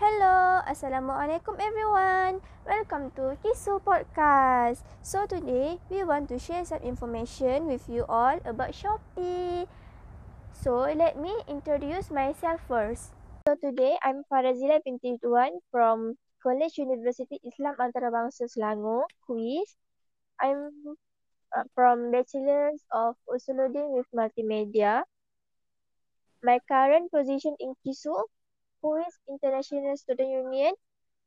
Hello, Assalamualaikum everyone. Welcome to Kisu Podcast. So today we want to share some information with you all about Shopee. So let me introduce myself first. So today I'm Farazila binti Tuan from College University Islam Antarabangsa Selangor, Quiz. I'm uh, from Bachelor's of Usuluddin with Multimedia. My current position in Kisu who is International Student Union,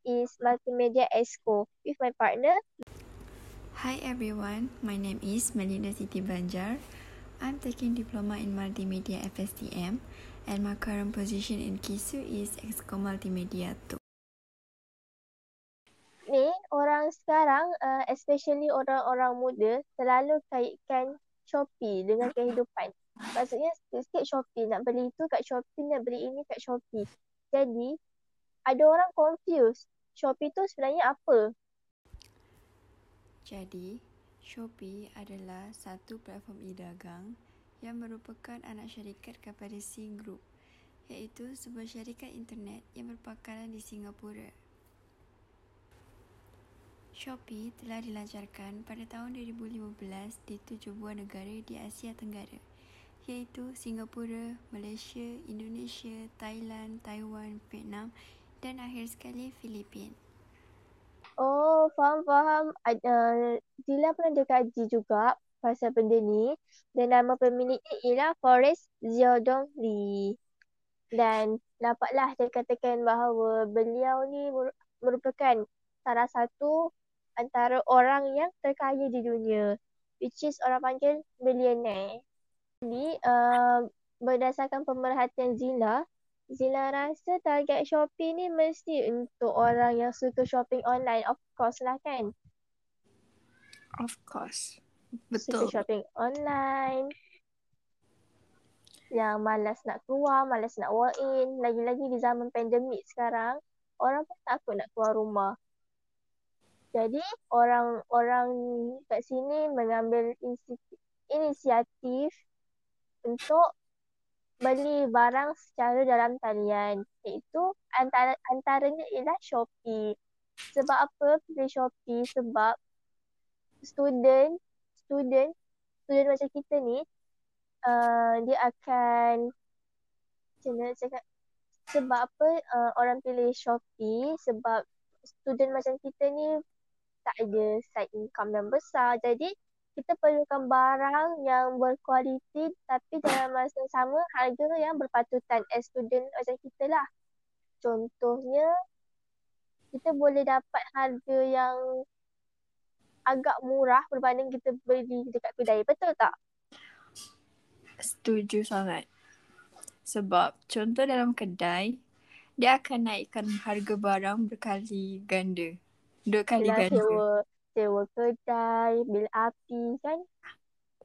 is Multimedia ESCO with my partner. Hi everyone, my name is Melinda Siti Banjar. I'm taking Diploma in Multimedia FSTM and my current position in KISU is EXCO Multimedia 2. Ni orang sekarang, uh, especially orang-orang muda, selalu kaitkan Shopee dengan kehidupan. Maksudnya sikit-sikit Shopee, nak beli itu kat Shopee, nak beli ini kat Shopee. Jadi ada orang confuse Shopee tu sebenarnya apa? Jadi, Shopee adalah satu platform e-dagang yang merupakan anak syarikat kepada C Group iaitu sebuah syarikat internet yang berpangkalan di Singapura. Shopee telah dilancarkan pada tahun 2015 di tujuh buah negara di Asia Tenggara iaitu Singapura, Malaysia, Indonesia, Thailand, Taiwan, Vietnam dan akhir sekali Filipin. Oh, faham-faham. Uh, Zila pernah dia kaji juga pasal benda ni. Dan nama pemiliknya ialah Forrest Ziodong Lee. Dan dapatlah dia katakan bahawa beliau ni merupakan salah satu antara orang yang terkaya di dunia. Which is orang panggil millionaire. Jadi uh, berdasarkan pemerhatian Zila, Zila rasa target Shopee ni mesti untuk orang yang suka shopping online. Of course lah kan? Of course. Betul. Suka shopping online. Yang malas nak keluar, malas nak walk in. Lagi-lagi di zaman pandemik sekarang, orang pun takut nak keluar rumah. Jadi orang-orang kat sini mengambil inisiatif untuk beli barang secara dalam talian iaitu antara antaranya ialah Shopee. Sebab apa pilih Shopee? Sebab student student student macam kita ni uh, dia akan macam cakap sebab apa uh, orang pilih Shopee sebab student macam kita ni tak ada side income yang besar jadi kita perlukan barang yang berkualiti tapi dalam masa sama harga yang berpatutan as student macam kita lah. Contohnya kita boleh dapat harga yang agak murah berbanding kita beli dekat kedai. Betul tak? Setuju sangat. Sebab contoh dalam kedai dia akan naikkan harga barang berkali ganda. Dua kali ganda. Sewa, sewa kedai, bil api kan.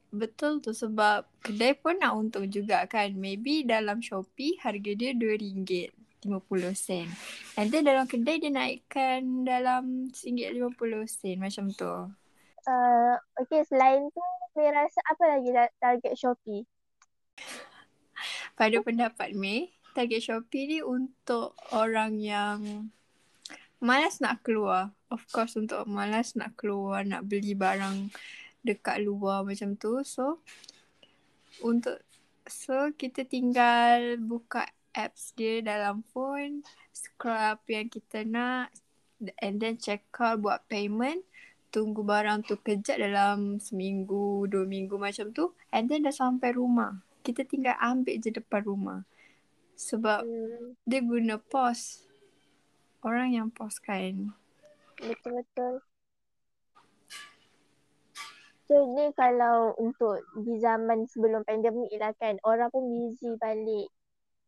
Betul tu sebab kedai pun nak untung juga kan. Maybe dalam Shopee harga dia RM2.50. And then dalam kedai dia naikkan dalam RM1.50 macam tu. Uh, okay selain tu, Mei rasa apa lagi target Shopee? Pada pendapat Mei, target Shopee ni untuk orang yang malas nak keluar. Of course untuk malas nak keluar, nak beli barang dekat luar macam tu. So untuk so kita tinggal buka apps dia dalam phone, scroll apa yang kita nak and then check out buat payment. Tunggu barang tu kejap dalam seminggu, dua minggu macam tu. And then dah sampai rumah. Kita tinggal ambil je depan rumah. Sebab hmm. dia guna pos orang yang post kan. Betul-betul. Jadi kalau untuk di zaman sebelum pandemik lah kan, orang pun busy balik.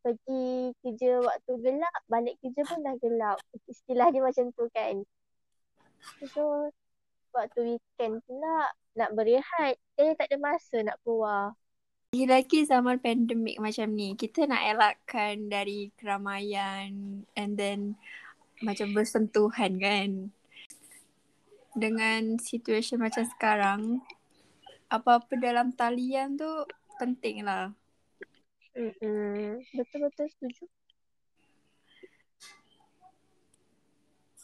Pergi kerja waktu gelap, balik kerja pun dah gelap. Istilah dia macam tu kan. So, waktu weekend pula nak berehat, jadi tak ada masa nak keluar. Lagi zaman pandemik macam ni, kita nak elakkan dari keramaian and then macam bersentuhan kan. Dengan situasi macam sekarang, apa-apa dalam talian tu penting lah. Mm-mm. Betul-betul setuju.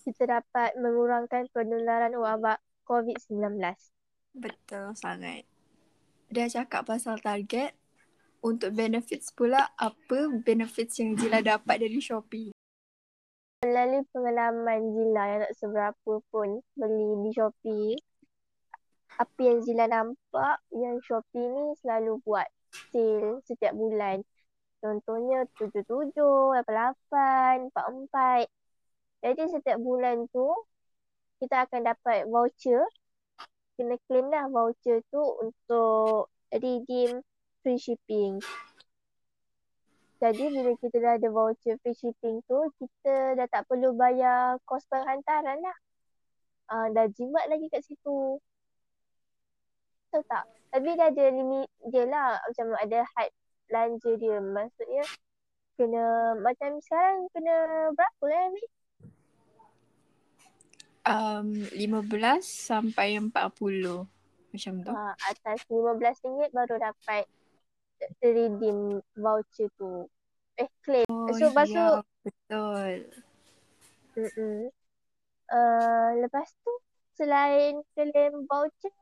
kita dapat mengurangkan penularan wabak COVID-19. Betul sangat. Dia cakap pasal target. Untuk benefits pula, apa benefits yang Zila dapat dari Shopee? Melalui pengalaman Zila yang tak seberapa pun beli di Shopee, apa yang Zila nampak yang Shopee ni selalu buat sale setiap bulan. Contohnya 77, 88, 44. Jadi setiap bulan tu kita akan dapat voucher. Kena claim lah voucher tu untuk redeem free shipping. Jadi bila kita dah ada voucher free shipping tu, kita dah tak perlu bayar kos penghantaran lah. Uh, dah jimat lagi kat situ. Tahu tak? Tapi dia ada limit dia lah. Macam ada had belanja dia. Maksudnya kena macam sekarang kena berapa lah ni? Um, 15 sampai 40 macam tu. Uh, atas RM15 baru dapat redeem voucher tu. Eh, claim. Oh, so, lepas tu. betul. Uh, lepas tu, selain claim voucher,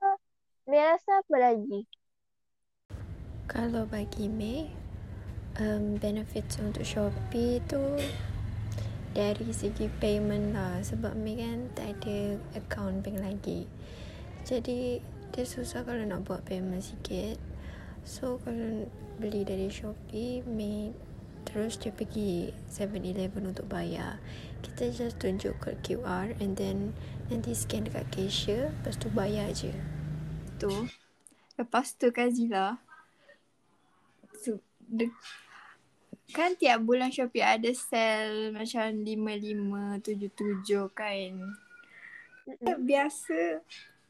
Mei rasa apa lagi? Kalau bagi Mei, um, benefits untuk Shopee tu dari segi payment lah sebab Mei kan tak ada account bank lagi. Jadi dia susah kalau nak buat payment sikit. So kalau beli dari Shopee, Mei terus dia pergi 7-Eleven untuk bayar. Kita just tunjuk kod QR and then nanti scan dekat cashier, lepas tu bayar je. Tu. Lepas tu kan Zila. So, de, kan tiap bulan Shopee ada sale macam lima lima tujuh tujuh kan? Mm-hmm. biasa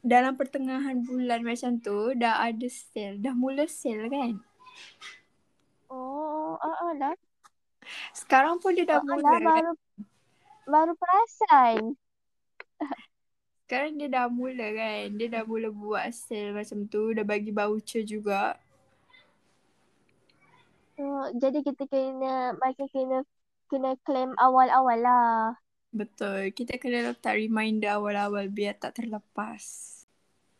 dalam pertengahan bulan macam tu dah ada sale dah mula sale kan oh ah uh, uh, sekarang pun dia dah uh, mula kan? baru baru perasan sekarang dia dah mula kan. Dia dah mula buat sale macam tu. Dah bagi voucher juga. Oh, jadi kita kena macam kena kena claim awal-awal lah. Betul. Kita kena letak reminder awal-awal biar tak terlepas.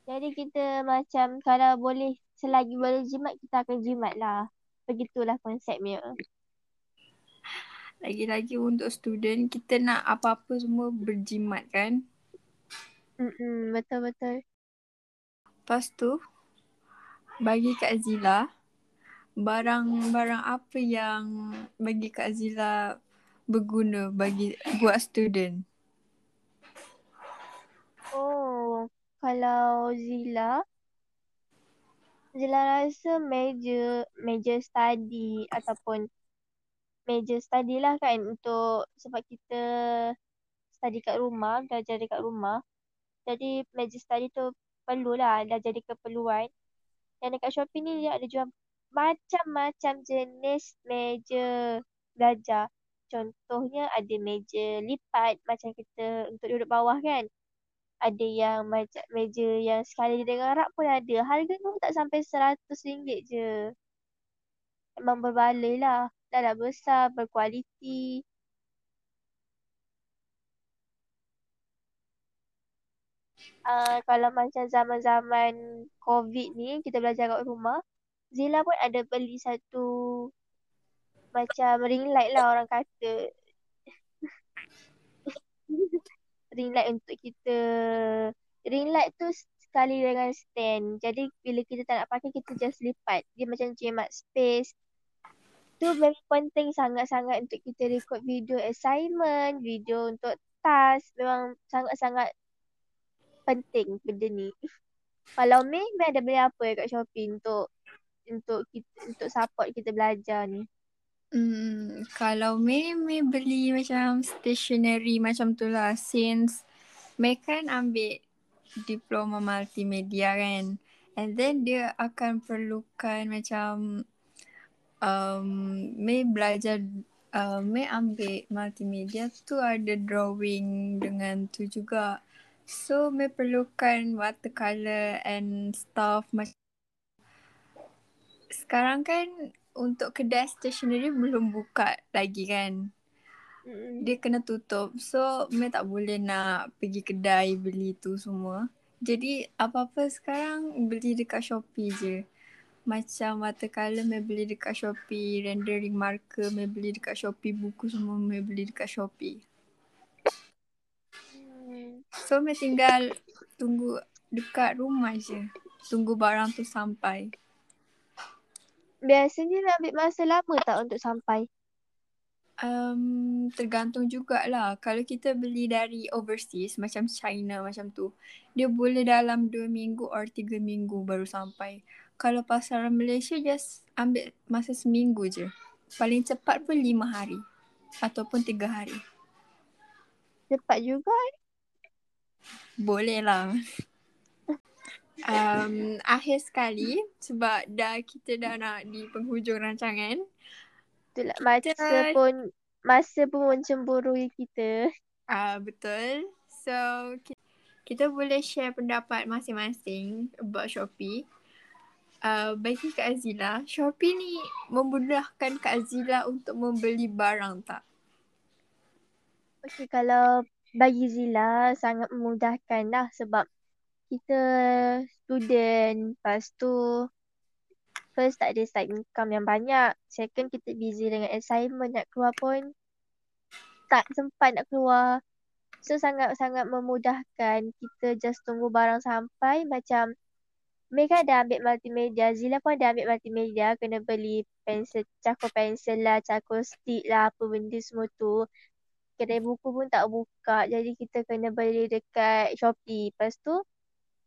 Jadi kita macam kalau boleh selagi boleh jimat kita akan jimat lah. Begitulah konsepnya. Lagi-lagi untuk student kita nak apa-apa semua berjimat kan. Mm-mm, betul betul. Lepas tu bagi Kak Zila barang-barang apa yang bagi Kak Zila berguna bagi buat student? Oh, kalau Zila Zila rasa meja meja study ataupun meja study lah kan untuk sebab kita study kat rumah, belajar dekat rumah. Jadi meja study tu perlulah dah jadi keperluan. Dan dekat Shopee ni dia ada jual macam-macam jenis meja belajar. Contohnya ada meja lipat macam kita untuk duduk bawah kan. Ada yang macam meja yang sekali dengan rak pun ada. Harga tu tak sampai seratus ringgit je. Memang berbaloi lah. Dah dah besar, berkualiti. uh, kalau macam zaman-zaman COVID ni kita belajar kat rumah, Zila pun ada beli satu macam ring light lah orang kata. ring light untuk kita. Ring light tu sekali dengan stand. Jadi bila kita tak nak pakai kita just lipat. Dia macam jimat space. Tu memang penting sangat-sangat untuk kita record video assignment, video untuk task. Memang sangat-sangat penting benda ni. Kalau Mei, Mei ada beli apa kat Shopee untuk untuk kita, untuk support kita belajar ni? Hmm, kalau Mei, Mei beli macam stationery macam tu lah. Since Mei kan ambil diploma multimedia kan. And then dia akan perlukan macam um, Mei belajar uh, Mei ambil multimedia tu ada drawing dengan tu juga. So, Mei perlukan watercolor and stuff macam sekarang kan untuk kedai stationery belum buka lagi kan. Mm-mm. dia kena tutup. So, Mei tak boleh nak pergi kedai beli tu semua. Jadi, apa-apa sekarang beli dekat Shopee je. Macam watercolor Mei beli dekat Shopee, rendering marker Mei beli dekat Shopee, buku semua Mei beli dekat Shopee. So, Mei tinggal tunggu dekat rumah je. Tunggu barang tu sampai. Biasanya nak ambil masa lama tak untuk sampai? Um, tergantung jugalah. Kalau kita beli dari overseas macam China macam tu, dia boleh dalam 2 minggu or 3 minggu baru sampai. Kalau pasaran Malaysia just ambil masa seminggu je. Paling cepat pun 5 hari ataupun 3 hari. Cepat juga eh. Boleh lah. Um, akhir sekali sebab dah kita dah nak di penghujung rancangan. Itulah masa Kita- pun masa pun mencemburui kita. Ah uh, betul. So kita, kita boleh share pendapat masing-masing about Shopee. Uh, bagi Kak Azila, Shopee ni memudahkan Kak Azila untuk membeli barang tak? Okey kalau bagi Zila sangat memudahkan lah sebab kita student. Lepas tu first tak ada side income yang banyak. Second kita busy dengan assignment nak keluar pun tak sempat nak keluar. So sangat-sangat memudahkan kita just tunggu barang sampai macam Mei kan dah ambil multimedia Zila pun dah ambil multimedia. Kena beli pensel cakul pensel lah cakul stick lah apa benda semua tu. Kedai buku pun tak buka. Jadi kita kena beli dekat Shopee. Lepas tu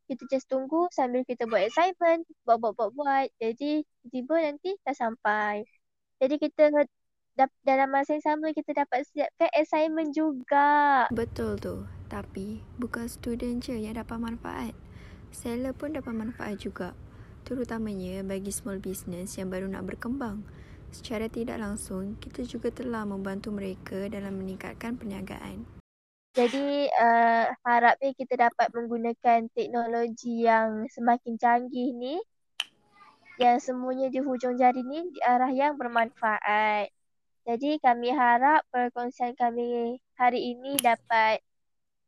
kita just tunggu sambil kita buat assignment, buat-buat-buat-buat. Jadi tiba nanti dah sampai. Jadi kita dalam masa yang sama kita dapat siapkan assignment juga. Betul tu. Tapi bukan student je yang dapat manfaat. Seller pun dapat manfaat juga. Terutamanya bagi small business yang baru nak berkembang. Secara tidak langsung, kita juga telah membantu mereka dalam meningkatkan perniagaan. Jadi uh, harapnya kita dapat menggunakan teknologi yang semakin canggih ni yang semuanya di hujung jari ni di arah yang bermanfaat. Jadi kami harap perkongsian kami hari ini dapat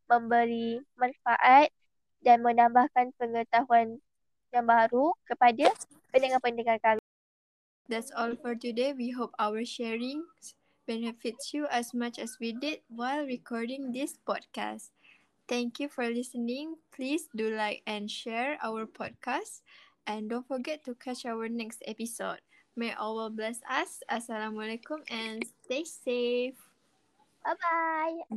memberi manfaat dan menambahkan pengetahuan yang baru kepada pendengar-pendengar kami. That's all for today. We hope our sharing benefits you as much as we did while recording this podcast. Thank you for listening. Please do like and share our podcast. And don't forget to catch our next episode. May Allah bless us. Assalamualaikum and stay safe. Bye-bye.